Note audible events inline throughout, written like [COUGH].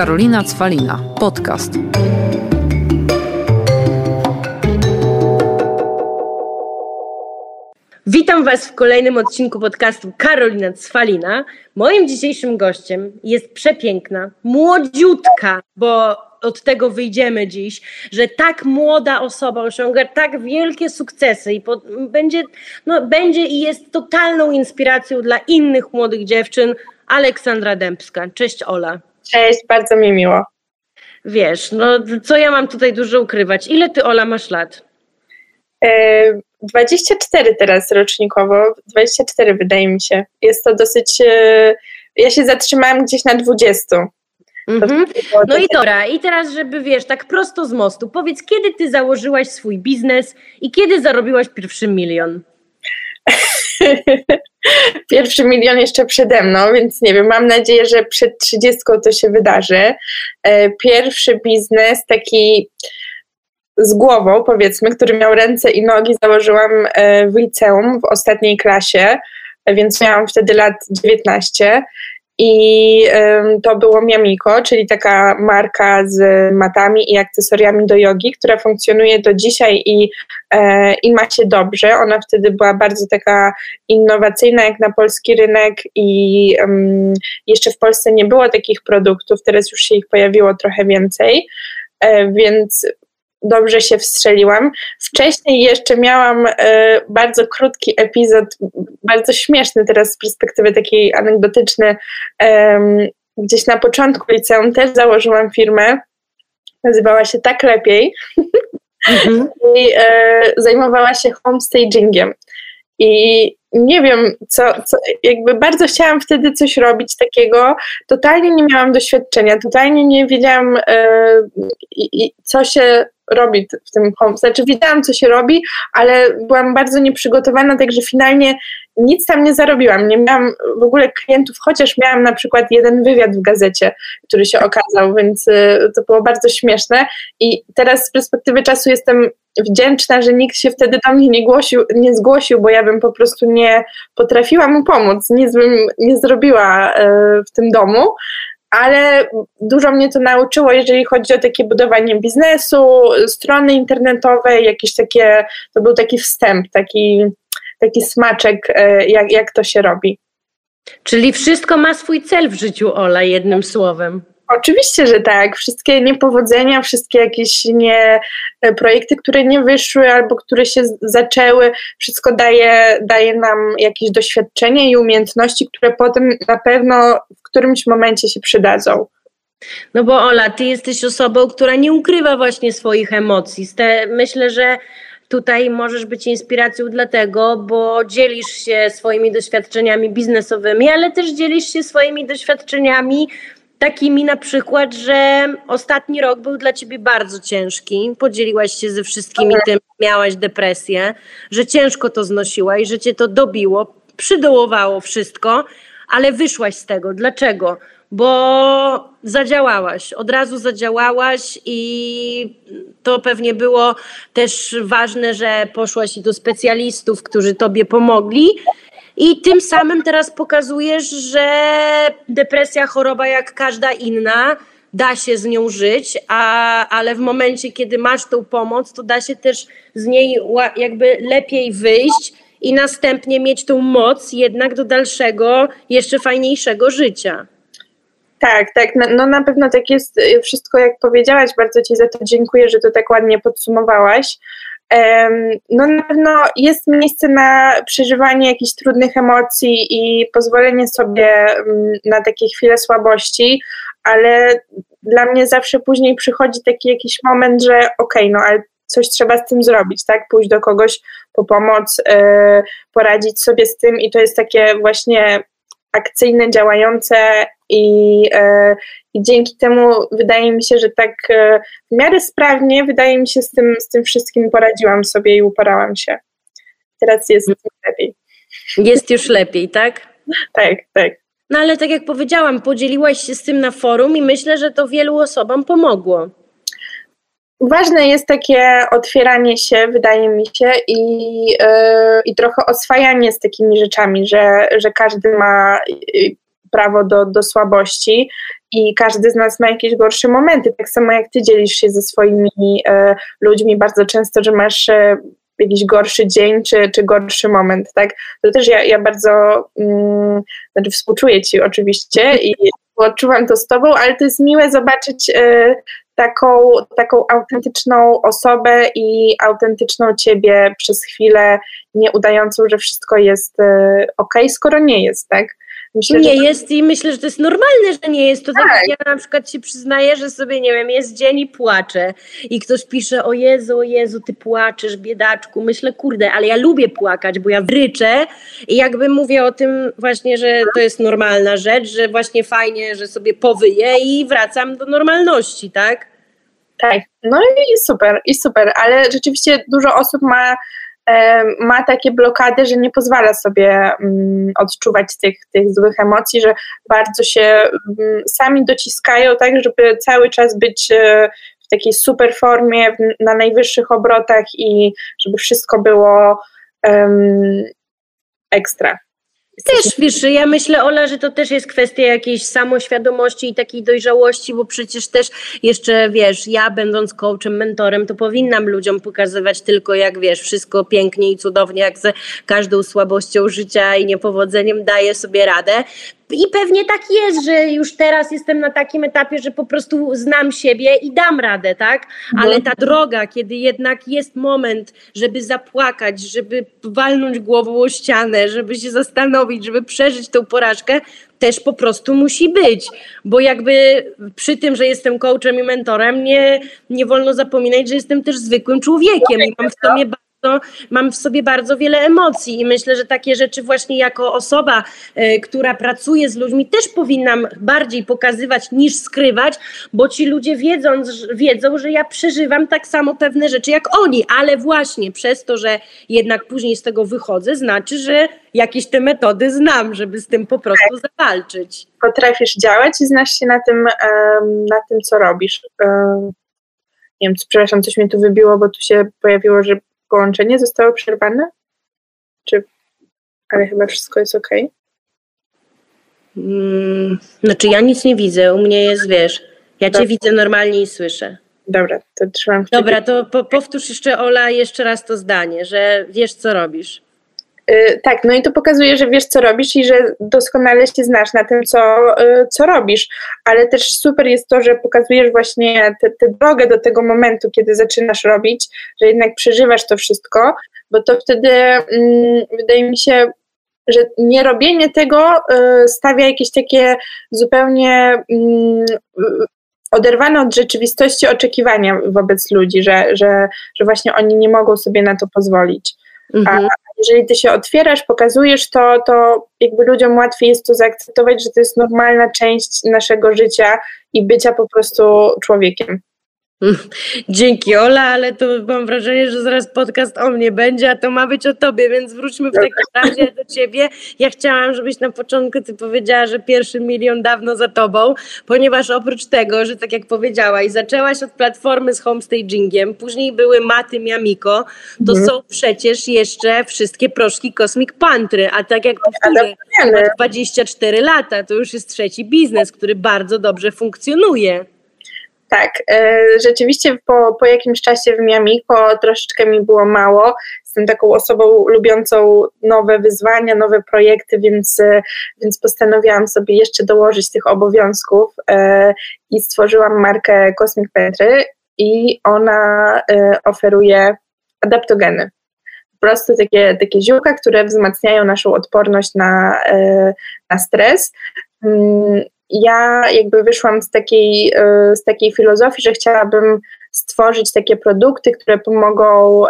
Karolina Cwalina. Podcast. Witam Was w kolejnym odcinku podcastu Karolina Cwalina. Moim dzisiejszym gościem jest przepiękna, młodziutka, bo od tego wyjdziemy dziś, że tak młoda osoba osiąga tak wielkie sukcesy i po, będzie, no, będzie i jest totalną inspiracją dla innych młodych dziewczyn. Aleksandra Dębska. Cześć Ola. Cześć, bardzo mi miło. Wiesz, no co ja mam tutaj dużo ukrywać? Ile ty Ola masz lat? E, 24 teraz rocznikowo, 24 wydaje mi się. Jest to dosyć, e, ja się zatrzymałam gdzieś na 20. Mhm. No i dobra, i teraz, żeby wiesz, tak prosto z mostu, powiedz, kiedy ty założyłaś swój biznes i kiedy zarobiłaś pierwszy milion? [LAUGHS] Pierwszy milion jeszcze przede mną, więc nie wiem, mam nadzieję, że przed 30 to się wydarzy. E, pierwszy biznes taki z głową, powiedzmy, który miał ręce i nogi, założyłam e, w liceum w ostatniej klasie, więc miałam wtedy lat 19 i to było Miamiko, czyli taka marka z matami i akcesoriami do jogi, która funkcjonuje do dzisiaj i, e, i ma się dobrze. Ona wtedy była bardzo taka innowacyjna jak na polski rynek i um, jeszcze w Polsce nie było takich produktów, teraz już się ich pojawiło trochę więcej. E, więc dobrze się wstrzeliłam. Wcześniej jeszcze miałam e, bardzo krótki epizod, bardzo śmieszny teraz z perspektywy takiej anegdotyczny. E, gdzieś na początku liceum też założyłam firmę, nazywała się Tak Lepiej mhm. [LAUGHS] i e, zajmowała się homestagingiem. I nie wiem, co, co, jakby bardzo chciałam wtedy coś robić takiego. Totalnie nie miałam doświadczenia, totalnie nie wiedziałam, e, co się robi w tym home. Znaczy, wiedziałam, co się robi, ale byłam bardzo nieprzygotowana, także finalnie nic tam nie zarobiłam. Nie miałam w ogóle klientów, chociaż miałam na przykład jeden wywiad w gazecie, który się okazał, więc y, to było bardzo śmieszne. I teraz z perspektywy czasu jestem wdzięczna, że nikt się wtedy do mnie nie, głosił, nie zgłosił, bo ja bym po prostu nie potrafiła mu pomóc, nic bym nie zrobiła y, w tym domu ale dużo mnie to nauczyło, jeżeli chodzi o takie budowanie biznesu, strony internetowe, jakieś takie, to był taki wstęp, taki, taki smaczek, e, jak, jak to się robi. Czyli wszystko ma swój cel w życiu, Ola, jednym słowem. Oczywiście, że tak. Wszystkie niepowodzenia, wszystkie jakieś nie, e, projekty, które nie wyszły albo które się zaczęły, wszystko daje, daje nam jakieś doświadczenie i umiejętności, które potem na pewno w którymś momencie się przydadzą. No bo Ola, ty jesteś osobą, która nie ukrywa właśnie swoich emocji. Myślę, że tutaj możesz być inspiracją dlatego, bo dzielisz się swoimi doświadczeniami biznesowymi, ale też dzielisz się swoimi doświadczeniami takimi na przykład, że ostatni rok był dla ciebie bardzo ciężki, podzieliłaś się ze wszystkimi tym, miałaś depresję, że ciężko to znosiłaś, że cię to dobiło, przydołowało wszystko, ale wyszłaś z tego. Dlaczego? Bo zadziałałaś, od razu zadziałałaś i to pewnie było też ważne, że poszłaś do specjalistów, którzy tobie pomogli i tym samym teraz pokazujesz, że depresja, choroba jak każda inna, da się z nią żyć, a, ale w momencie, kiedy masz tą pomoc, to da się też z niej jakby lepiej wyjść i następnie mieć tą moc jednak do dalszego, jeszcze fajniejszego życia. Tak, tak, no na pewno tak jest wszystko, jak powiedziałaś. Bardzo Ci za to dziękuję, że to tak ładnie podsumowałaś no na pewno jest miejsce na przeżywanie jakichś trudnych emocji i pozwolenie sobie mm, na takie chwile słabości, ale dla mnie zawsze później przychodzi taki jakiś moment, że okej, okay, no ale coś trzeba z tym zrobić, tak? Pójść do kogoś po pomoc, yy, poradzić sobie z tym i to jest takie właśnie akcyjne, działające i, e, i dzięki temu wydaje mi się, że tak e, w miarę sprawnie, wydaje mi się, z tym, z tym wszystkim poradziłam sobie i uporałam się. Teraz jest lepiej. Jest już lepiej, tak? [LAUGHS] tak, tak. No ale tak jak powiedziałam, podzieliłaś się z tym na forum i myślę, że to wielu osobom pomogło. Ważne jest takie otwieranie się, wydaje mi się, i, yy, i trochę oswajanie z takimi rzeczami, że, że każdy ma prawo do, do słabości i każdy z nas ma jakieś gorsze momenty. Tak samo jak ty dzielisz się ze swoimi e, ludźmi bardzo często, że masz e, jakiś gorszy dzień czy, czy gorszy moment, tak? To też ja, ja bardzo, mm, znaczy współczuję ci oczywiście i odczuwam to z tobą, ale to jest miłe zobaczyć e, taką, taką autentyczną osobę i autentyczną ciebie przez chwilę, nie udającą, że wszystko jest e, ok, skoro nie jest, tak? Myślę, nie że... jest i myślę, że to jest normalne, że nie jest. To tak. tak jak ja na przykład się przyznaję, że sobie, nie wiem, jest dzień i płaczę i ktoś pisze, o Jezu, o Jezu, ty płaczesz, biedaczku. Myślę, kurde, ale ja lubię płakać, bo ja wryczę i jakby mówię o tym właśnie, że to jest normalna rzecz, że właśnie fajnie, że sobie powyję i wracam do normalności, tak? Tak, no i super, i super, ale rzeczywiście dużo osób ma ma takie blokady, że nie pozwala sobie mm, odczuwać tych, tych złych emocji, że bardzo się mm, sami dociskają, tak, żeby cały czas być e, w takiej super formie, na najwyższych obrotach i żeby wszystko było ekstra. Też wiesz, ja myślę, Ola, że to też jest kwestia jakiejś samoświadomości i takiej dojrzałości, bo przecież też jeszcze wiesz, ja będąc coachem, mentorem, to powinnam ludziom pokazywać tylko jak wiesz, wszystko pięknie i cudownie, jak ze każdą słabością życia i niepowodzeniem daję sobie radę. I pewnie tak jest, że już teraz jestem na takim etapie, że po prostu znam siebie i dam radę, tak? Ale no. ta droga, kiedy jednak jest moment, żeby zapłakać, żeby walnąć głową o ścianę, żeby się zastanowić, żeby przeżyć tą porażkę, też po prostu musi być, bo jakby przy tym, że jestem coachem i mentorem, nie, nie wolno zapominać, że jestem też zwykłym człowiekiem i mam w sobie to mam w sobie bardzo wiele emocji i myślę, że takie rzeczy właśnie jako osoba, y, która pracuje z ludźmi, też powinnam bardziej pokazywać niż skrywać, bo ci ludzie wiedząc, wiedzą, że ja przeżywam tak samo pewne rzeczy jak oni, ale właśnie przez to, że jednak później z tego wychodzę, znaczy, że jakieś te metody znam, żeby z tym po prostu zawalczyć. Potrafisz działać i znasz się na tym, na tym co robisz. Nie wiem, przepraszam, coś mnie tu wybiło, bo tu się pojawiło, że połączenie zostało przerwane? Czy, ale chyba wszystko jest ok? Hmm, znaczy ja nic nie widzę, u mnie jest, wiesz, ja cię widzę normalnie i słyszę. Dobra, to trzymam Dobra, to po, powtórz jeszcze Ola jeszcze raz to zdanie, że wiesz co robisz. Y, tak, no i to pokazuje, że wiesz, co robisz i że doskonale się znasz na tym, co, y, co robisz, ale też super jest to, że pokazujesz właśnie tę drogę do tego momentu, kiedy zaczynasz robić, że jednak przeżywasz to wszystko, bo to wtedy mm, wydaje mi się, że nie robienie tego y, stawia jakieś takie zupełnie mm, oderwane od rzeczywistości oczekiwania wobec ludzi, że, że, że właśnie oni nie mogą sobie na to pozwolić. Mhm. A jeżeli ty się otwierasz, pokazujesz to, to jakby ludziom łatwiej jest to zaakceptować, że to jest normalna część naszego życia i bycia po prostu człowiekiem. [LAUGHS] Dzięki Ola, ale to mam wrażenie, że zaraz podcast o mnie będzie, a to ma być o tobie, więc wróćmy w takim razie do ciebie. Ja chciałam, żebyś na początku ty powiedziała, że pierwszy milion dawno za tobą, ponieważ oprócz tego, że tak jak powiedziałaś, zaczęłaś od platformy z homestagingiem, później były maty Miamiko, to mhm. są przecież jeszcze wszystkie proszki Cosmic Pantry, a tak jak powtórzę, 24 lata, to już jest trzeci biznes, który bardzo dobrze funkcjonuje. Tak, e, rzeczywiście po, po jakimś czasie w Miamiko troszeczkę mi było mało. Jestem taką osobą lubiącą nowe wyzwania, nowe projekty, więc, e, więc postanowiłam sobie jeszcze dołożyć tych obowiązków e, i stworzyłam markę Cosmic Petry i ona oferuje adaptogeny. Po prostu takie, takie ziółka, które wzmacniają naszą odporność na, na stres mm, ja jakby wyszłam z takiej, e, z takiej filozofii, że chciałabym stworzyć takie produkty, które pomogą,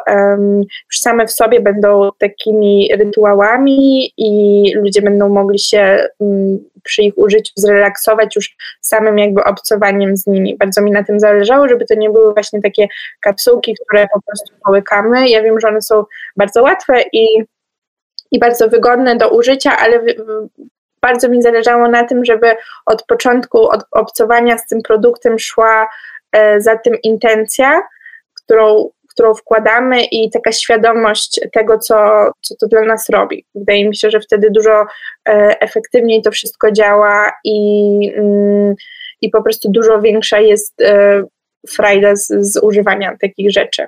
już same w sobie będą takimi rytuałami i ludzie będą mogli się mm, przy ich użyciu zrelaksować już samym jakby obcowaniem z nimi. Bardzo mi na tym zależało, żeby to nie były właśnie takie kapsułki, które po prostu połykamy. Ja wiem, że one są bardzo łatwe i i bardzo wygodne do użycia, ale bardzo mi zależało na tym, żeby od początku od obcowania z tym produktem szła e, za tym intencja, którą, którą wkładamy i taka świadomość tego, co, co to dla nas robi. Wydaje mi się, że wtedy dużo efektywniej to wszystko działa i, mm, i po prostu dużo większa jest frajda z, z używania takich rzeczy.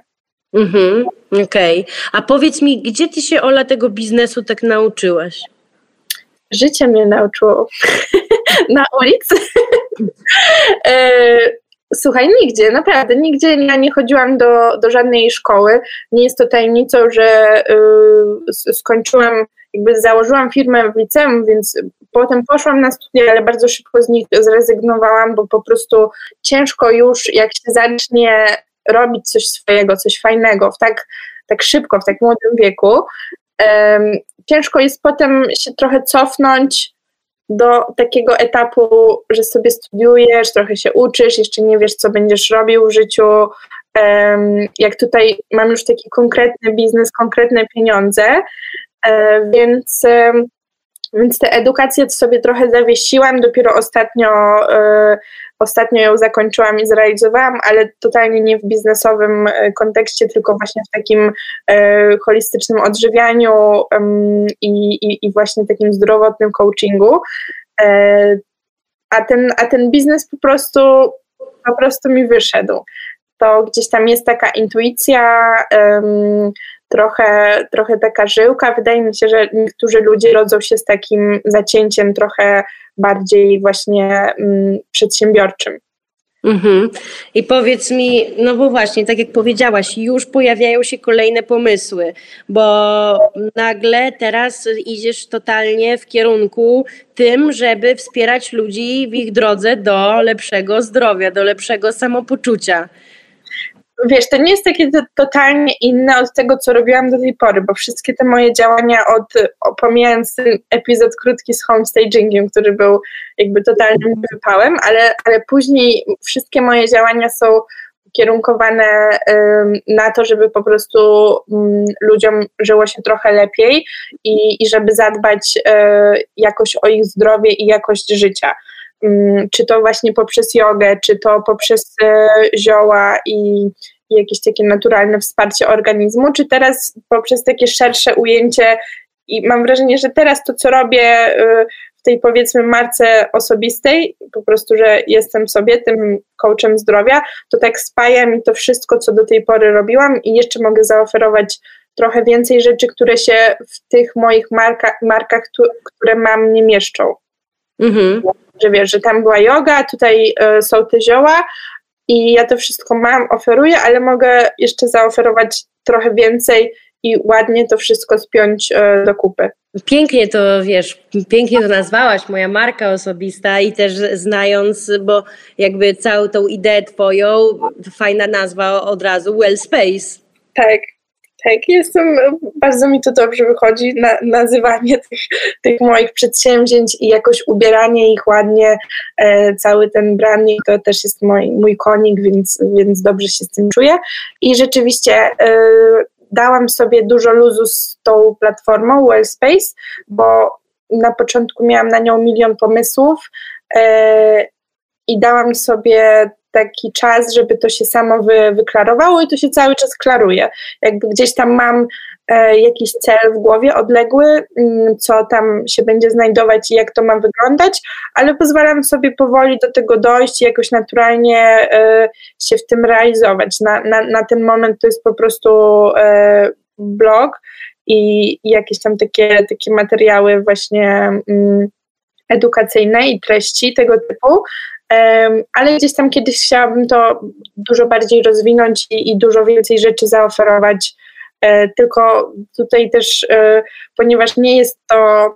Mhm, okej. Okay. A powiedz mi, gdzie ty się, Ola, tego biznesu tak nauczyłaś? Życie mnie nauczyło. [LAUGHS] Na ulicy. [LAUGHS] E, słuchaj, nigdzie, naprawdę, nigdzie ja nie chodziłam do, do żadnej szkoły. Nie jest to tajemnicą, że y, skończyłam, jakby założyłam firmę w liceum, więc potem poszłam na studia, ale bardzo szybko z nich zrezygnowałam, bo po prostu ciężko już, jak się zacznie robić coś swojego, coś fajnego w tak, tak szybko, w tak młodym wieku, ciężko jest potem się trochę cofnąć do takiego etapu, że sobie studiujesz, trochę się uczysz, jeszcze nie wiesz, co będziesz robił w życiu. Jak tutaj mam już taki konkretny biznes, konkretne pieniądze, um, więc więc tę edukację sobie trochę zawiesiłam, dopiero ostatnio, y, ostatnio ją zakończyłam i zrealizowałam, ale totalnie nie w biznesowym e, kontekście, tylko właśnie w takim y, holistycznym odżywianiu i, i, właśnie takim zdrowotnym coachingu. a, ten, a ten biznes po prostu, po prostu mi wyszedł. To gdzieś tam jest taka intuicja, trochę, trochę taka żyłka. Wydaje mi się, że niektórzy ludzie rodzą się z takim zacięciem trochę bardziej właśnie mm, przedsiębiorczym. Mhm. I powiedz mi, no bo właśnie, tak jak powiedziałaś, już pojawiają się kolejne pomysły, bo nagle teraz idziesz totalnie w kierunku tym, żeby wspierać ludzi w ich drodze do lepszego zdrowia, do lepszego samopoczucia wiesz, to nie jest takie totalnie inne od tego, co robiłam do tej pory, bo wszystkie te moje działania od, pomijając ten epizod krótki z homestagingiem, który był jakby totalnym wypałem, ale, ale później wszystkie moje działania są ukierunkowane na to, żeby po prostu um, ludziom żyło się trochę lepiej i, i żeby zadbać y, jakoś o ich zdrowie i jakość życia. Mm, czy to właśnie poprzez jogę, czy to poprzez e, zioła i, jakieś takie naturalne wsparcie organizmu, czy teraz poprzez takie szersze ujęcie i mam wrażenie, że teraz to, co robię e, w tej powiedzmy marce osobistej, po prostu, że jestem sobie tym coachem zdrowia, to tak spaja mi to wszystko, co do tej pory robiłam i jeszcze mogę zaoferować trochę więcej rzeczy, które się w tych moich marka, markach, które mam, nie mieszczą. Mhm że wiesz, że tam była yoga, tutaj y, są te zioła i ja to wszystko mam, oferuję, ale mogę jeszcze zaoferować trochę więcej i ładnie to wszystko spiąć y, do kupy. Pięknie to wiesz, pięknie to nazwałaś, moja marka osobista i też znając, bo jakby całą tą ideę twoją, fajna nazwa od razu, Well Space. Tak, tak, jestem, bardzo mi to dobrze wychodzi, na, nazywanie [LAUGHS] tych, tych moich przedsięwzięć i jakoś ubieranie ich ładnie, e, cały ten branding to też jest mój, mój konik, więc, więc dobrze się z tym czuję. I rzeczywiście e, dałam sobie dużo luzu z tą platformą Wellspace, bo na początku miałam na nią milion pomysłów e, i dałam sobie taki czas, żeby to się samo wy, wyklarowało i to się cały czas klaruje. Jakby gdzieś tam mam e, jakiś cel w głowie odległy, mm, co tam się będzie znajdować i jak to ma wyglądać, ale pozwalam sobie powoli do tego dojść i jakoś naturalnie e, się w tym realizować. Na, na, na ten moment to jest po prostu e, blog i, i jakieś tam takie, takie materiały właśnie mm, edukacyjne i treści tego typu, ale gdzieś tam kiedyś chciałabym to dużo bardziej rozwinąć i, i dużo więcej rzeczy zaoferować. E, tylko tutaj też, e, ponieważ nie jest to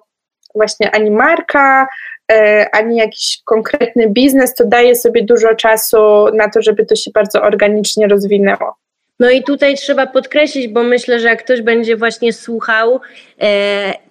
właśnie ani marka, e, ani jakiś konkretny biznes, to daje sobie dużo czasu na to, żeby to się bardzo organicznie rozwinęło. No i tutaj trzeba podkreślić, bo myślę, że jak ktoś będzie właśnie słuchał,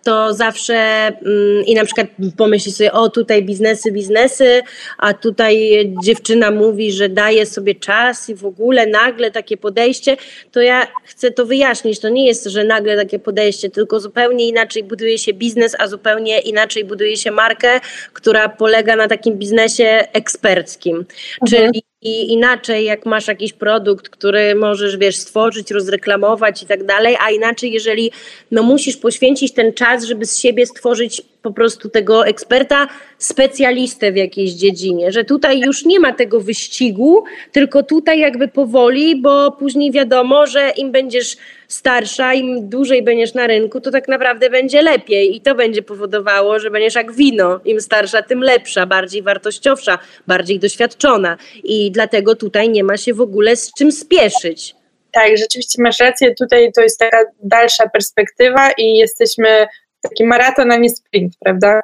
to zawsze mm, i na przykład pomyśli sobie, o tutaj biznesy, biznesy, a tutaj dziewczyna mówi, że daje sobie czas i w ogóle nagle takie podejście, to ja chcę to wyjaśnić. To nie jest, że nagle takie podejście, tylko zupełnie inaczej buduje się biznes, a zupełnie inaczej buduje się markę, która polega na takim biznesie eksperckim. Mhm. Czyli i inaczej, jak masz jakiś produkt, który możesz, wiesz, stworzyć, rozreklamować i tak dalej, a inaczej, jeżeli no, musisz poświęcić ten czas, żeby z siebie stworzyć po prostu tego eksperta, specjalistę w jakiejś dziedzinie, że tutaj już nie ma tego wyścigu, tylko tutaj jakby powoli, bo później wiadomo, że im będziesz starsza, im dłużej będziesz na rynku, to tak naprawdę będzie lepiej i to będzie powodowało, że będziesz jak wino, im starsza, tym lepsza, bardziej wartościowsza, bardziej doświadczona i dlatego tutaj nie ma się w ogóle z czym spieszyć. Tak, rzeczywiście masz rację, tutaj to jest taka dalsza perspektywa i jesteśmy taki maraton, a nie sprint, prawda?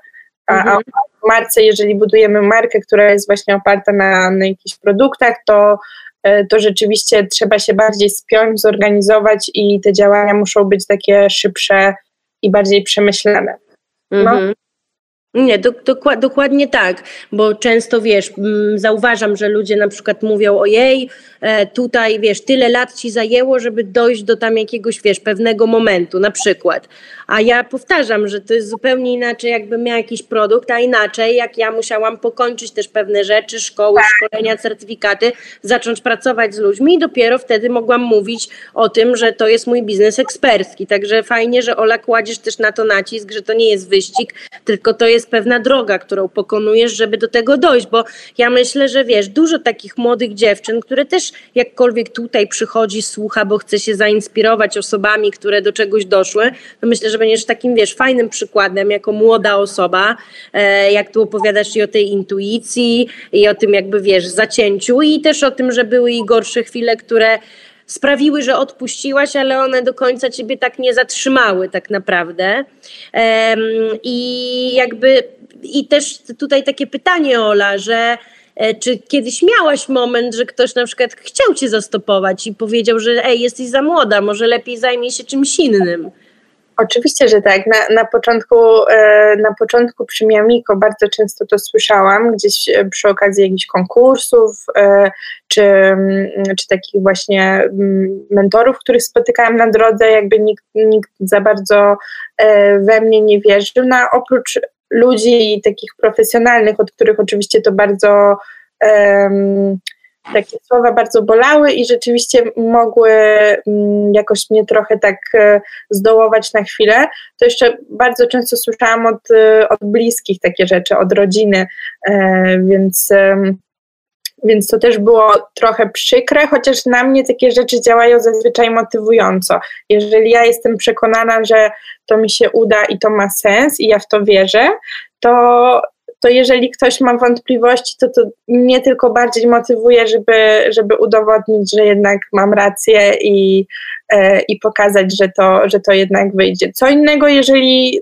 A, mhm. a w marce, jeżeli budujemy markę, która jest właśnie oparta na, na jakichś produktach, to, e, to rzeczywiście trzeba się bardziej spiąć, zorganizować i te działania muszą być takie szybsze i bardziej przemyślane. No. Mhm. Nie, do, dokładnie tak, bo często wiesz, zauważam, że ludzie na przykład mówią: Ojej, e, tutaj wiesz, tyle lat ci zajęło, żeby dojść do tam jakiegoś wiesz, pewnego momentu, na przykład. A ja powtarzam, że to jest zupełnie inaczej, jakbym miał jakiś produkt, a inaczej, jak ja musiałam pokończyć też pewne rzeczy, szkoły, tak. szkolenia, certyfikaty, zacząć pracować z ludźmi i dopiero wtedy mogłam mówić o tym, że to jest mój biznes ekspercki. Także fajnie, że Ola kładziesz też na to nacisk, że to nie jest wyścig, tylko to jest jest pewna droga, którą pokonujesz, żeby do tego dojść, bo ja myślę, że wiesz, dużo takich młodych dziewczyn, które też jakkolwiek tutaj przychodzi, słucha, bo chce się zainspirować osobami, które do czegoś doszły, to myślę, że będziesz takim, wiesz, fajnym przykładem jako młoda osoba, e, jak tu opowiadasz i o tej intuicji i o tym jakby, wiesz, zacięciu i też o tym, że były i gorsze chwile, które sprawiły, że odpuściłaś, ale one do końca ciebie tak nie zatrzymały tak naprawdę. I jakby i też tutaj takie pytanie, Ola, że e, czy kiedyś miałaś moment, że ktoś na przykład chciał cię zastopować i powiedział, że ej, jesteś za młoda, może lepiej zajmij się czymś innym? Oczywiście, że tak. Na, na, początku, e, na początku przy Miamiko bardzo często to słyszałam, gdzieś e, przy okazji jakichś konkursów, e, czy, czy takich właśnie mentorów, których spotykałam na drodze, jakby nikt, nikt za bardzo we mnie nie wierzył. No, oprócz ludzi takich profesjonalnych, od których oczywiście to bardzo um, takie słowa bardzo bolały i rzeczywiście mogły mm, jakoś mnie trochę tak e, zdołować na chwilę, to jeszcze bardzo często słyszałam od, e, od bliskich takie rzeczy, od rodziny, e, więc, więc to też było trochę przykre, chociaż na mnie takie rzeczy działają zazwyczaj motywująco. Jeżeli ja jestem przekonana, że to mi się uda i to ma sens i ja w to wierzę, to to jeżeli ktoś ma wątpliwości, to to mnie tylko bardziej motywuje, żeby, żeby udowodnić, że jednak mam rację i, e, i pokazać, że to, że to jednak wyjdzie. Co innego, jeżeli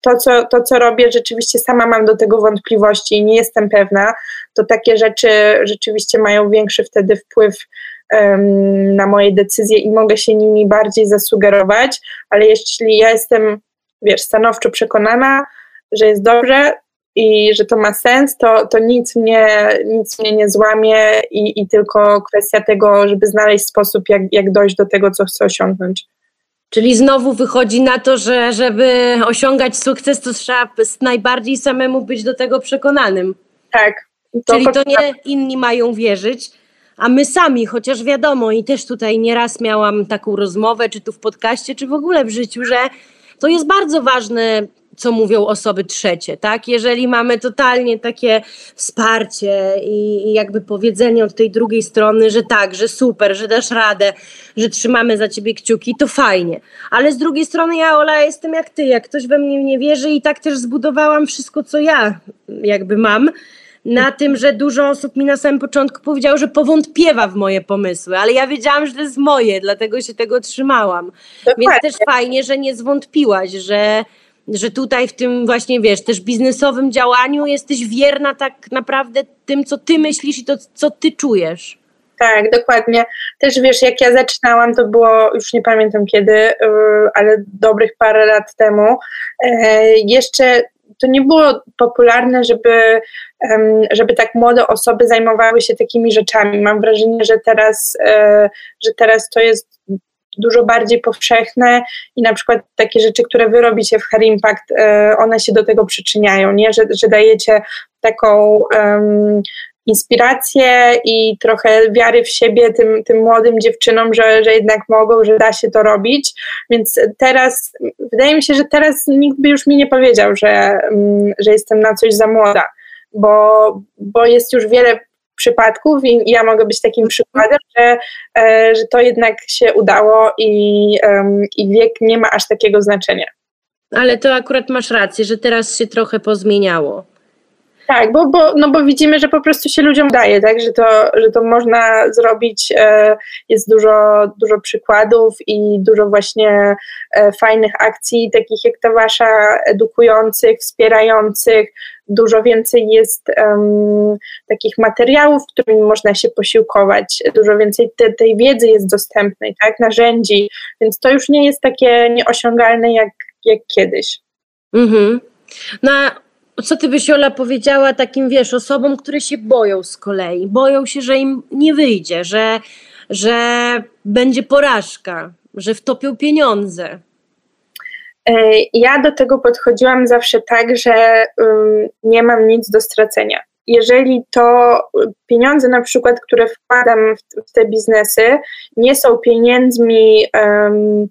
to co, to, co robię, rzeczywiście sama mam do tego wątpliwości i nie jestem pewna, to takie rzeczy rzeczywiście mają większy wtedy wpływ um, na moje decyzje i mogę się nimi bardziej zasugerować, ale jeśli ja jestem, wiesz, stanowczo przekonana, że jest dobrze, i że to ma sens, to, to nic, mnie, nic mnie nie złamie i, i tylko kwestia tego, żeby znaleźć sposób, jak, jak dojść do tego, co chcę osiągnąć. Czyli znowu wychodzi na to, że żeby osiągać sukces, to trzeba najbardziej samemu być do tego przekonanym. Tak. To Czyli to nie inni mają wierzyć, a my sami, chociaż wiadomo, i też tutaj nieraz miałam taką rozmowę, czy tu w podcaście, czy w ogóle w życiu, że to jest bardzo ważne co mówią osoby trzecie, tak? Jeżeli mamy totalnie takie wsparcie i, jakby powiedzenie od tej drugiej strony, że tak, że super, że dasz radę, że trzymamy za ciebie kciuki, to fajnie. Ale z drugiej strony ja, Ola, jestem jak ty, jak ktoś we mnie nie wierzy i tak też zbudowałam wszystko, co ja jakby mam, na tym, że dużo osób mi na samym początku powiedziało, że powątpiewa w moje pomysły, ale ja wiedziałam, że to jest moje, dlatego się tego trzymałam. Dokładnie. Więc też fajnie, że nie zwątpiłaś, że, że tutaj w tym właśnie, wiesz, też biznesowym działaniu jesteś wierna tak naprawdę tym, co ty myślisz i to, co ty czujesz. Tak, dokładnie. Też wiesz, jak ja zaczynałam, to było już nie pamiętam kiedy, y, ale dobrych parę lat temu. E, jeszcze to nie było popularne, żeby, żeby tak młode osoby zajmowały się takimi rzeczami. Mam wrażenie, że teraz, e, że teraz to jest dużo bardziej powszechne i na przykład takie rzeczy, które wy robicie w Hair Impact, e, one się do tego przyczyniają, nie? Że, że dajecie taką um, inspirację i trochę wiary w siebie tym, tym młodym dziewczynom, że, że jednak mogą, że da się to robić. Więc teraz, wydaje mi się, że teraz nikt by już mi nie powiedział, że, mm, że jestem na coś za młoda, bo, bo jest już wiele przypadków i ja mogę być takim przykładem, że, e, że to jednak się udało i, i wiek nie ma aż takiego znaczenia. Ale to akurat masz rację, że teraz się trochę pozmieniało. Tak, bo, bo, no bo widzimy, że po prostu się ludziom daje, tak? że, to, że to można zrobić. E, jest dużo, dużo przykładów i dużo właśnie e, fajnych akcji, takich jak ta wasza, edukujących, wspierających. Dużo więcej jest um, takich materiałów, którymi można się posiłkować. Dużo więcej te, tej wiedzy jest dostępnej, tak? narzędzi, więc to już nie jest takie nieosiągalne jak, jak kiedyś. Mhm. No co ty byś Ola powiedziała takim, wiesz, osobom, które się boją z kolei, boją się, że im nie wyjdzie, że, że będzie porażka, że wtopią pieniądze? E, ja do tego podchodziłam zawsze tak, że nie mam nic do stracenia. Jeżeli to pieniądze, na przykład, które wkładam w, w te biznesy, nie są pieniędzmi, um,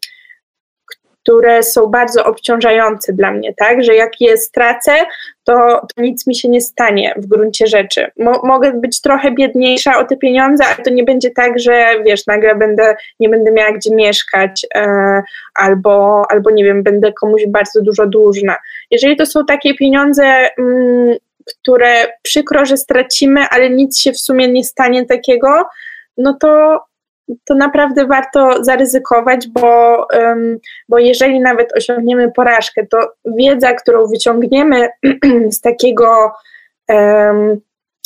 które są bardzo obciążające dla mnie, tak, że jak je stracę, to, to nic mi się nie stanie w gruncie rzeczy. Mo, mogę być trochę biedniejsza o te pieniądze, ale to nie będzie tak, że wiesz, nagle będę, nie będę miała gdzie mieszkać e, albo, albo nie wiem, będę komuś bardzo dużo dłużna. Jeżeli to są takie pieniądze, mm, które przykro, że stracimy, ale nic się w sumie nie stanie takiego, no to to naprawdę warto zaryzykować, bo, bo jeżeli nawet osiągniemy porażkę, to wiedza, którą wyciągniemy [CLEARS THROAT] z takiego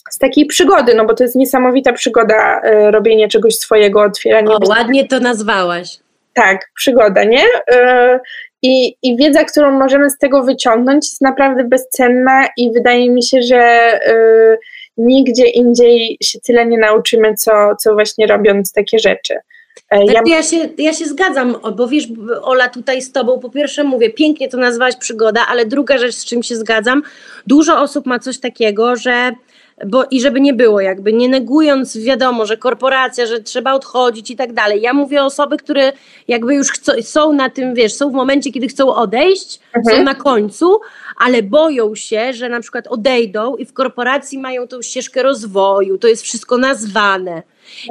z takiej przygody, no bo to jest niesamowita przygoda e, robienie czegoś swojego, otwieranie. O, ładnie to nazwałaś. Tak, przygoda, nie? E, I, I wiedza, którą możemy z tego wyciągnąć, jest naprawdę bezcenna i wydaje mi się, że e, nigdzie indziej się tyle nie nauczymy, co, co właśnie robiąc takie rzeczy. E, ja... ja... się, ja się zgadzam, bo wiesz, Ola, tutaj z Tobą, po pierwsze mówię, pięknie to nazwałaś przygoda, ale druga rzecz, z czym się zgadzam, dużo osób ma coś takiego, że bo i żeby nie było, jakby nie negując, wiadomo, że korporacja, że trzeba odchodzić i tak dalej. Ja mówię o osoby, które jakby już chcą, są na tym, wiesz, są w momencie, kiedy chcą odejść, mhm. są na końcu, ale boją się, że na przykład odejdą i w korporacji mają tą ścieżkę rozwoju, to jest wszystko nazwane.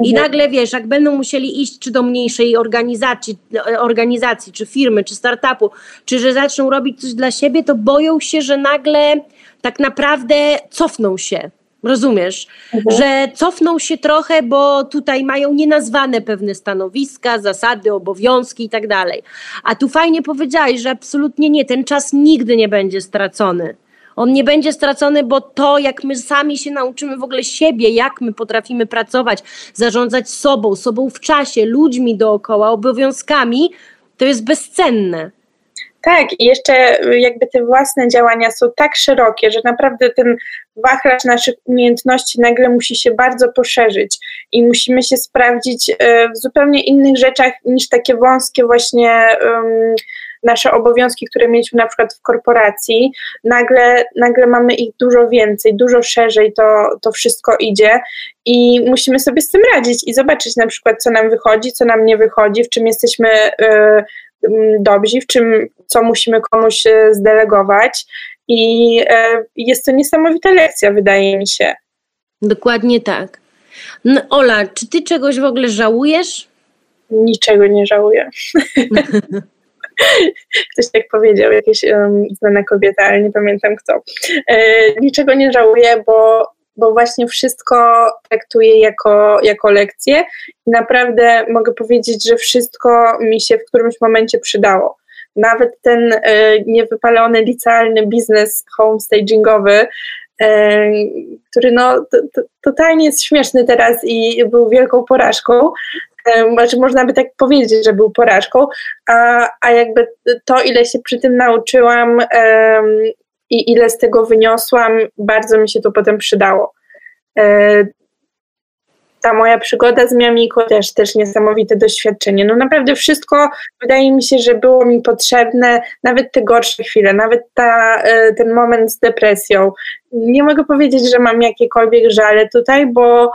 I mhm. nagle wiesz, jak będą musieli iść czy do mniejszej organizacji, organizacji, czy firmy, czy startupu, czy że zaczną robić coś dla siebie, to boją się, że nagle tak naprawdę cofną się. Rozumiesz, mhm. że cofną się trochę, bo tutaj mają nienazwane pewne stanowiska, zasady, obowiązki i tak dalej. A tu fajnie powiedziałeś, że absolutnie nie, ten czas nigdy nie będzie stracony. On nie będzie stracony, bo to, jak my sami się nauczymy w ogóle siebie, jak my potrafimy pracować, zarządzać sobą, sobą w czasie, ludźmi dookoła, obowiązkami, to jest bezcenne. Tak, i jeszcze jakby te własne działania są tak szerokie, że naprawdę ten wachlarz naszych umiejętności nagle musi się bardzo poszerzyć i musimy się sprawdzić e, w zupełnie innych rzeczach niż takie wąskie właśnie um, nasze obowiązki, które mieliśmy na przykład w korporacji. Nagle, nagle mamy ich dużo więcej, dużo szerzej to, to wszystko idzie i musimy sobie z tym radzić i zobaczyć na przykład, co nam wychodzi, co nam nie wychodzi, w czym jesteśmy y, dobrzy, w czym, co musimy komuś e, zdelegować. I e, jest to niesamowita lekcja, wydaje mi się. Dokładnie tak. No, Ola, czy ty czegoś w ogóle żałujesz? Niczego nie żałuję. [LAUGHS] Ktoś tak powiedział, jakaś um, znana kobieta, ale nie pamiętam kto. E, niczego nie żałuję, bo bo właśnie wszystko traktuję jako, jako lekcję i naprawdę mogę powiedzieć, że wszystko mi się w którymś momencie przydało. Nawet ten e, niewypalony licealny biznes homestagingowy e, który no, to, to, totalnie jest śmieszny teraz i był wielką porażką. Znaczy można by tak powiedzieć, że był porażką, a, a jakby to, ile się przy tym nauczyłam i ile z tego wyniosłam, bardzo mi się to potem przydało ta moja przygoda z Miamiko też, też niesamowite doświadczenie. No naprawdę wszystko wydaje mi się, że było mi potrzebne, nawet te gorsze chwile, nawet ta, e, ten moment z depresją. Nie mogę powiedzieć, że mam jakiekolwiek żale tutaj, bo,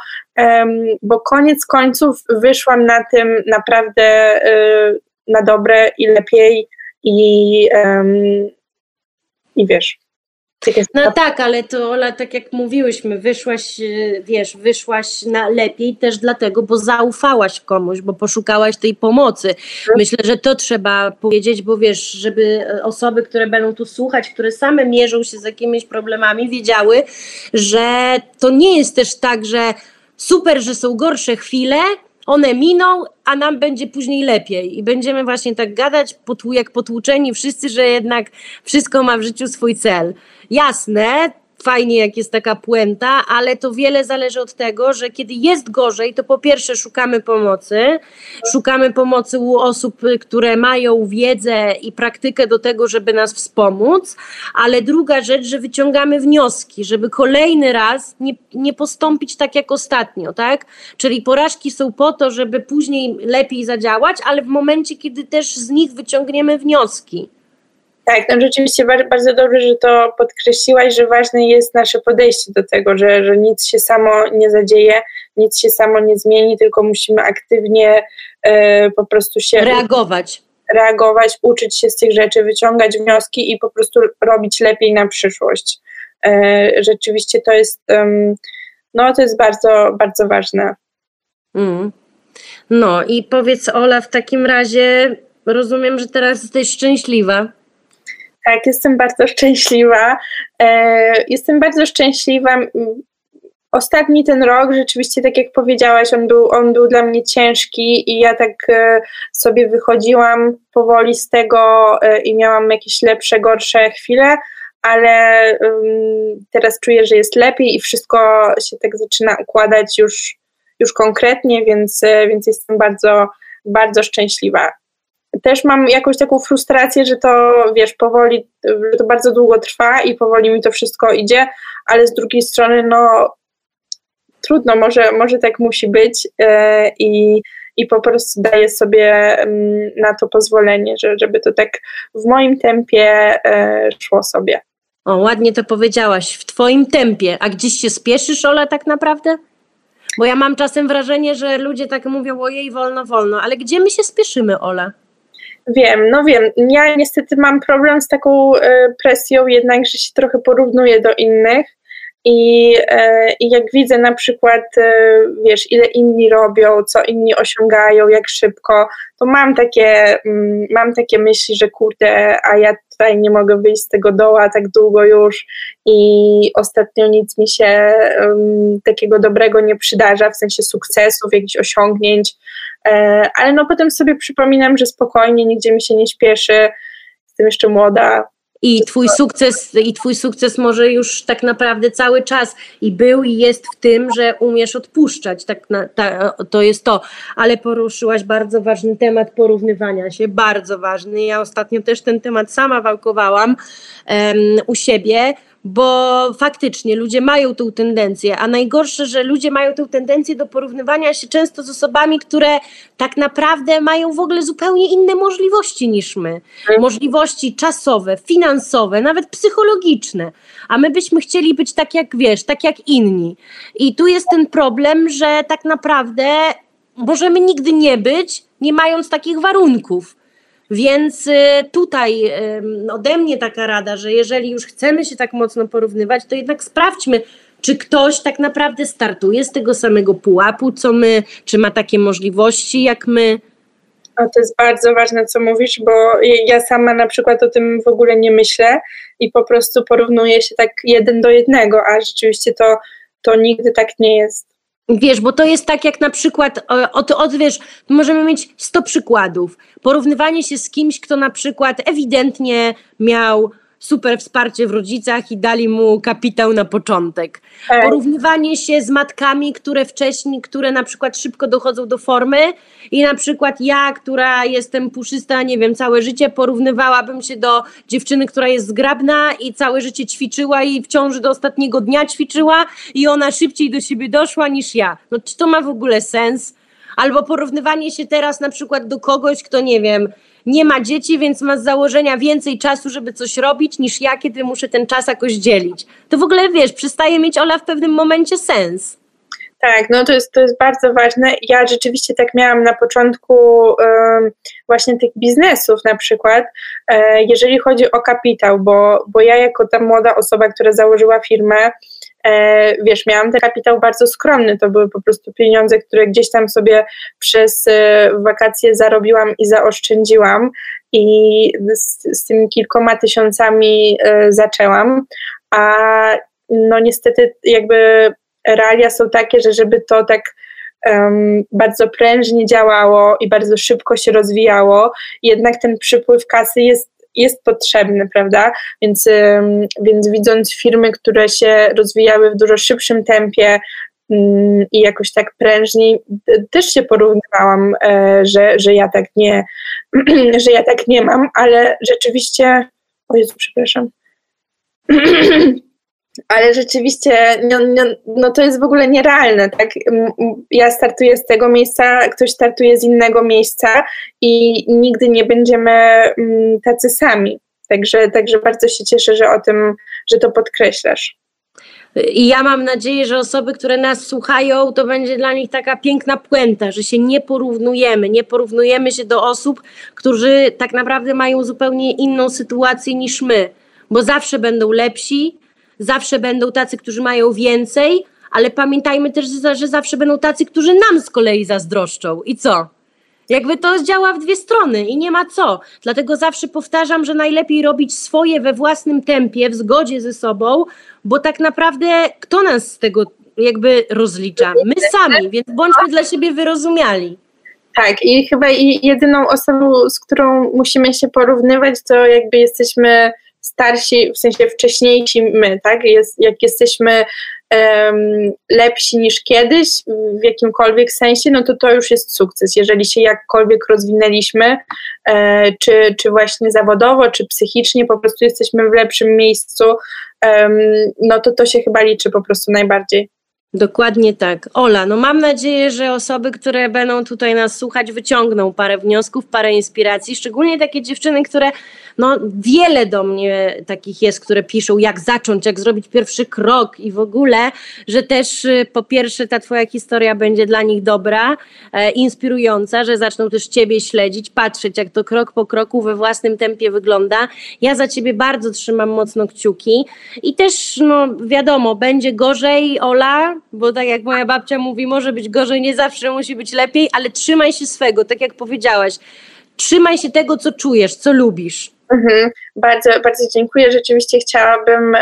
bo koniec końców wyszłam na tym naprawdę e, na dobre i lepiej i, i wiesz, no tak, ale to Ola, tak jak mówiłyśmy, wyszłaś, e, wiesz, wyszłaś na lepiej też dlatego, bo zaufałaś komuś, bo poszukałaś tej pomocy. Myślę, że to trzeba powiedzieć, bo wiesz, żeby osoby, które będą tu słuchać, które same mierzą się z jakimiś problemami, wiedziały, że to nie jest też tak, że super, że są gorsze chwile, one miną, a nam będzie później lepiej. I będziemy właśnie tak gadać, jak potłuczeni wszyscy, że jednak wszystko ma w życiu swój cel. Jasne, fajnie, jak jest taka puenta, ale to wiele zależy od tego, że kiedy jest gorzej, to po pierwsze szukamy pomocy, szukamy pomocy u osób, które mają wiedzę i praktykę do tego, żeby nas wspomóc, ale druga rzecz, że wyciągamy wnioski, żeby kolejny raz nie, nie postąpić tak jak ostatnio, tak? Czyli porażki są po to, żeby później lepiej zadziałać, ale w momencie, kiedy też z nich wyciągniemy wnioski. Tak, no rzeczywiście bardzo, dobrze, że to podkreśliłaś, że ważne jest nasze podejście do tego, że, że nic się samo nie zadzieje, nic się samo nie zmieni, tylko musimy aktywnie e, po prostu się reagować. Reagować, uczyć się z tych rzeczy, wyciągać wnioski i po prostu robić lepiej na przyszłość. E, rzeczywiście to jest, um, no to jest bardzo, bardzo ważne. Mm. No i powiedz Ola, w takim razie rozumiem, że teraz jesteś szczęśliwa. Tak, jestem bardzo szczęśliwa. E, jestem bardzo szczęśliwa. Ostatni ten rok, rzeczywiście, tak jak powiedziałaś, on był, on był dla mnie ciężki i ja tak e, sobie wychodziłam powoli z tego e, i miałam jakieś lepsze, gorsze chwile, ale teraz czuję, że jest lepiej i wszystko się tak zaczyna układać już, już konkretnie, więc, więc jestem bardzo, bardzo szczęśliwa też mam jakąś taką frustrację, że to wiesz, powoli, że to bardzo długo trwa i powoli mi to wszystko idzie, ale z drugiej strony, no trudno, może, może tak musi być yy, i, i po prostu daję sobie yy, na to pozwolenie, że, żeby to tak w moim tempie yy, szło sobie. O, ładnie to powiedziałaś, w twoim tempie. A gdzieś się spieszysz, Ola, tak naprawdę? Bo ja mam czasem wrażenie, że ludzie tak mówią, ojej, wolno, wolno, ale gdzie my się spieszymy, Ola? Wiem, no wiem. Ja niestety mam problem z taką e, presją, jednak, że się trochę porównuję do innych. I, e, I jak widzę na przykład, e, wiesz, ile inni robią, co inni osiągają, jak szybko, to mam takie, mm, mam takie myśli, że kurde, a ja tutaj nie mogę wyjść z tego doła tak długo już i ostatnio nic mi się um, takiego dobrego nie przydarza, w sensie sukcesów, jakichś osiągnięć, e, ale no potem sobie przypominam, że spokojnie, nigdzie mi się nie śpieszy, jestem jeszcze młoda, i twój sukces, i twój sukces może już tak naprawdę cały czas i był i jest w tym, że umiesz odpuszczać. Tak na, ta, to jest to. Ale poruszyłaś bardzo ważny temat porównywania się, bardzo ważny. Ja ostatnio też ten temat sama wałkowałam um, u siebie bo faktycznie ludzie mają tą tendencję, a najgorsze, że ludzie mają tę tendencję do porównywania się często z osobami, które tak naprawdę mają w ogóle zupełnie inne możliwości niż my. Możliwości czasowe, finansowe, nawet psychologiczne. A my byśmy chcieli być tak jak wiesz, tak jak inni. I tu jest ten problem, że tak naprawdę możemy nigdy nie być, nie mając takich warunków. Więc y, tutaj ode mnie taka rada, że jeżeli już chcemy się tak mocno porównywać, to jednak sprawdźmy, czy ktoś tak naprawdę startuje z tego samego pułapu, co my, czy ma takie możliwości jak my. O, to jest bardzo ważne, co mówisz, bo ja sama na przykład o tym w ogóle nie myślę i po prostu porównuję się tak jeden do jednego, a rzeczywiście to, to nigdy tak nie jest. Wiesz, bo to jest tak jak na przykład, od, od, wiesz, możemy mieć 100 przykładów. Porównywanie się z kimś, kto na przykład ewidentnie miał super wsparcie w rodzicach i dali mu kapitał na początek. Porównywanie się z matkami, które wcześniej, które na przykład szybko dochodzą do formy i na przykład ja, która jestem puszysta, nie wiem, całe życie porównywałabym się do dziewczyny, która jest zgrabna i całe życie ćwiczyła i w ciąży do ostatniego dnia ćwiczyła i ona szybciej do siebie doszła niż ja. No czy to ma w ogóle sens? Albo porównywanie się teraz na przykład do kogoś, kto nie wiem, nie ma dzieci, więc ma z założenia więcej czasu, żeby coś robić, niż ja, kiedy muszę ten czas jakoś dzielić. To w ogóle wiesz, przestaje mieć Ola w pewnym momencie sens. Tak, no to jest, to jest bardzo ważne. Ja rzeczywiście tak miałam na początku właśnie tych biznesów na przykład, e, jeżeli chodzi o kapitał, bo, bo ja jako ta młoda osoba, która założyła firmę, wiesz, miałam ten kapitał bardzo skromny, to były po prostu pieniądze, które gdzieś tam sobie przez e, wakacje zarobiłam i zaoszczędziłam. I z, z tymi kilkoma tysiącami zaczęłam, a no niestety jakby realia są takie, że żeby to tak um, bardzo prężnie działało i bardzo szybko się rozwijało, jednak ten przypływ kasy jest jest potrzebny, prawda? Więc, więc widząc firmy, które się rozwijały w dużo szybszym tempie i jakoś tak prężniej, też się porównywałam, e, że, że ja tak nie, [CLEARS THROAT] że ja tak nie mam, ale rzeczywiście, o Jezu, przepraszam. [CLEARS THROAT] ale rzeczywiście no, no, no, to jest w ogóle nierealne, tak? Ja startuję z tego miejsca, ktoś startuje z innego miejsca i nigdy nie będziemy tacy sami. Także, także bardzo się cieszę, że o tym, że to podkreślasz. I ja mam nadzieję, że osoby, które nas słuchają, to będzie dla nich taka piękna puenta, że się nie porównujemy, nie porównujemy się do osób, którzy tak naprawdę mają zupełnie inną sytuację niż my, bo zawsze będą lepsi, zawsze będą tacy, którzy mają więcej, ale pamiętajmy też, że zawsze będą tacy, którzy nam z kolei zazdroszczą. I co? Jakby to działa w dwie strony i nie ma co. Dlatego zawsze powtarzam, że najlepiej robić swoje we własnym tempie, w zgodzie ze sobą, bo tak naprawdę kto nas z tego jakby rozlicza? My sami, więc bądźmy dla siebie wyrozumiali. Tak, i chyba jedyną osobą, z którą musimy się porównywać, to jakby jesteśmy starsi, w sensie wcześniejsi my, tak? Jest, jak jesteśmy um, lepsi niż kiedyś w jakimkolwiek sensie, no to to już jest sukces. Jeżeli się jakkolwiek rozwinęliśmy, e, czy, czy właśnie zawodowo, czy psychicznie, po prostu jesteśmy w lepszym miejscu, um, no to to się chyba liczy po prostu najbardziej. Dokładnie tak. Ola, no mam nadzieję, że osoby, które będą tutaj nas słuchać, wyciągną parę wniosków, parę inspiracji, szczególnie takie dziewczyny, które no wiele do mnie takich jest, które piszą, jak zacząć, jak zrobić pierwszy krok i w ogóle, że też y, po pierwsze ta twoja historia będzie dla nich dobra, e, inspirująca, że zaczną też ciebie śledzić, patrzeć, jak to krok po kroku we własnym tempie wygląda. Ja za ciebie bardzo trzymam mocno kciuki i też, no wiadomo, będzie gorzej, Ola, bo tak jak moja babcia mówi, może być gorzej, nie zawsze musi być lepiej, ale trzymaj się swego, tak jak powiedziałaś. Trzymaj się tego, co czujesz, co lubisz. Mhm, bardzo, bardzo dziękuję. Rzeczywiście chciałabym e,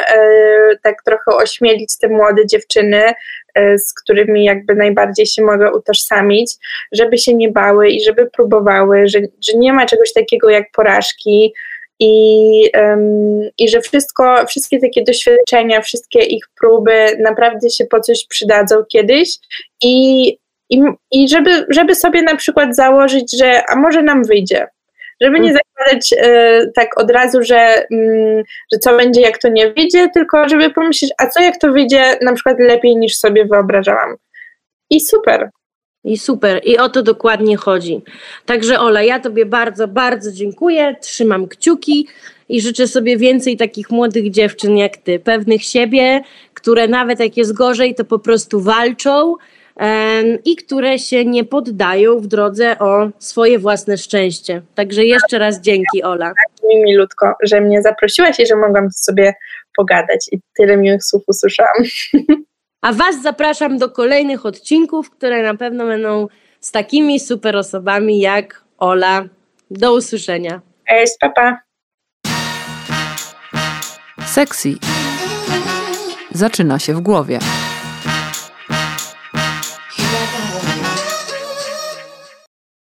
tak trochę ośmielić te młode dziewczyny, e, z którymi jakby najbardziej się mogę utożsamić, żeby się nie bały i żeby próbowały, że, że nie ma czegoś takiego jak porażki i, i że wszystko, wszystkie takie doświadczenia, wszystkie ich próby naprawdę się po coś przydadzą kiedyś i, i, i żeby, żeby sobie na przykład założyć, że a może nam wyjdzie, żeby nie mm. zakładać e, tak od razu, że, mm, że co będzie, jak to nie wyjdzie, tylko żeby pomyśleć, a co jak to wyjdzie na przykład lepiej niż sobie wyobrażałam. I super. I super, i o to dokładnie chodzi. Także Ola, ja Tobie bardzo, bardzo dziękuję, trzymam kciuki i życzę sobie więcej takich młodych dziewczyn jak Ty, pewnych siebie, które nawet jak jest gorzej, to po prostu walczą i które się nie poddają w drodze o swoje własne szczęście. Także jeszcze raz dzięki, Ola. Tak mi milutko, że mnie zaprosiłaś i że mogłam sobie pogadać i tyle miłych słów usłyszałam. [LAUGHS] A Was zapraszam do kolejnych odcinków, które na pewno będą z takimi super osobami jak Ola. Do usłyszenia. Cześć, papa. Sexy zaczyna się w głowie.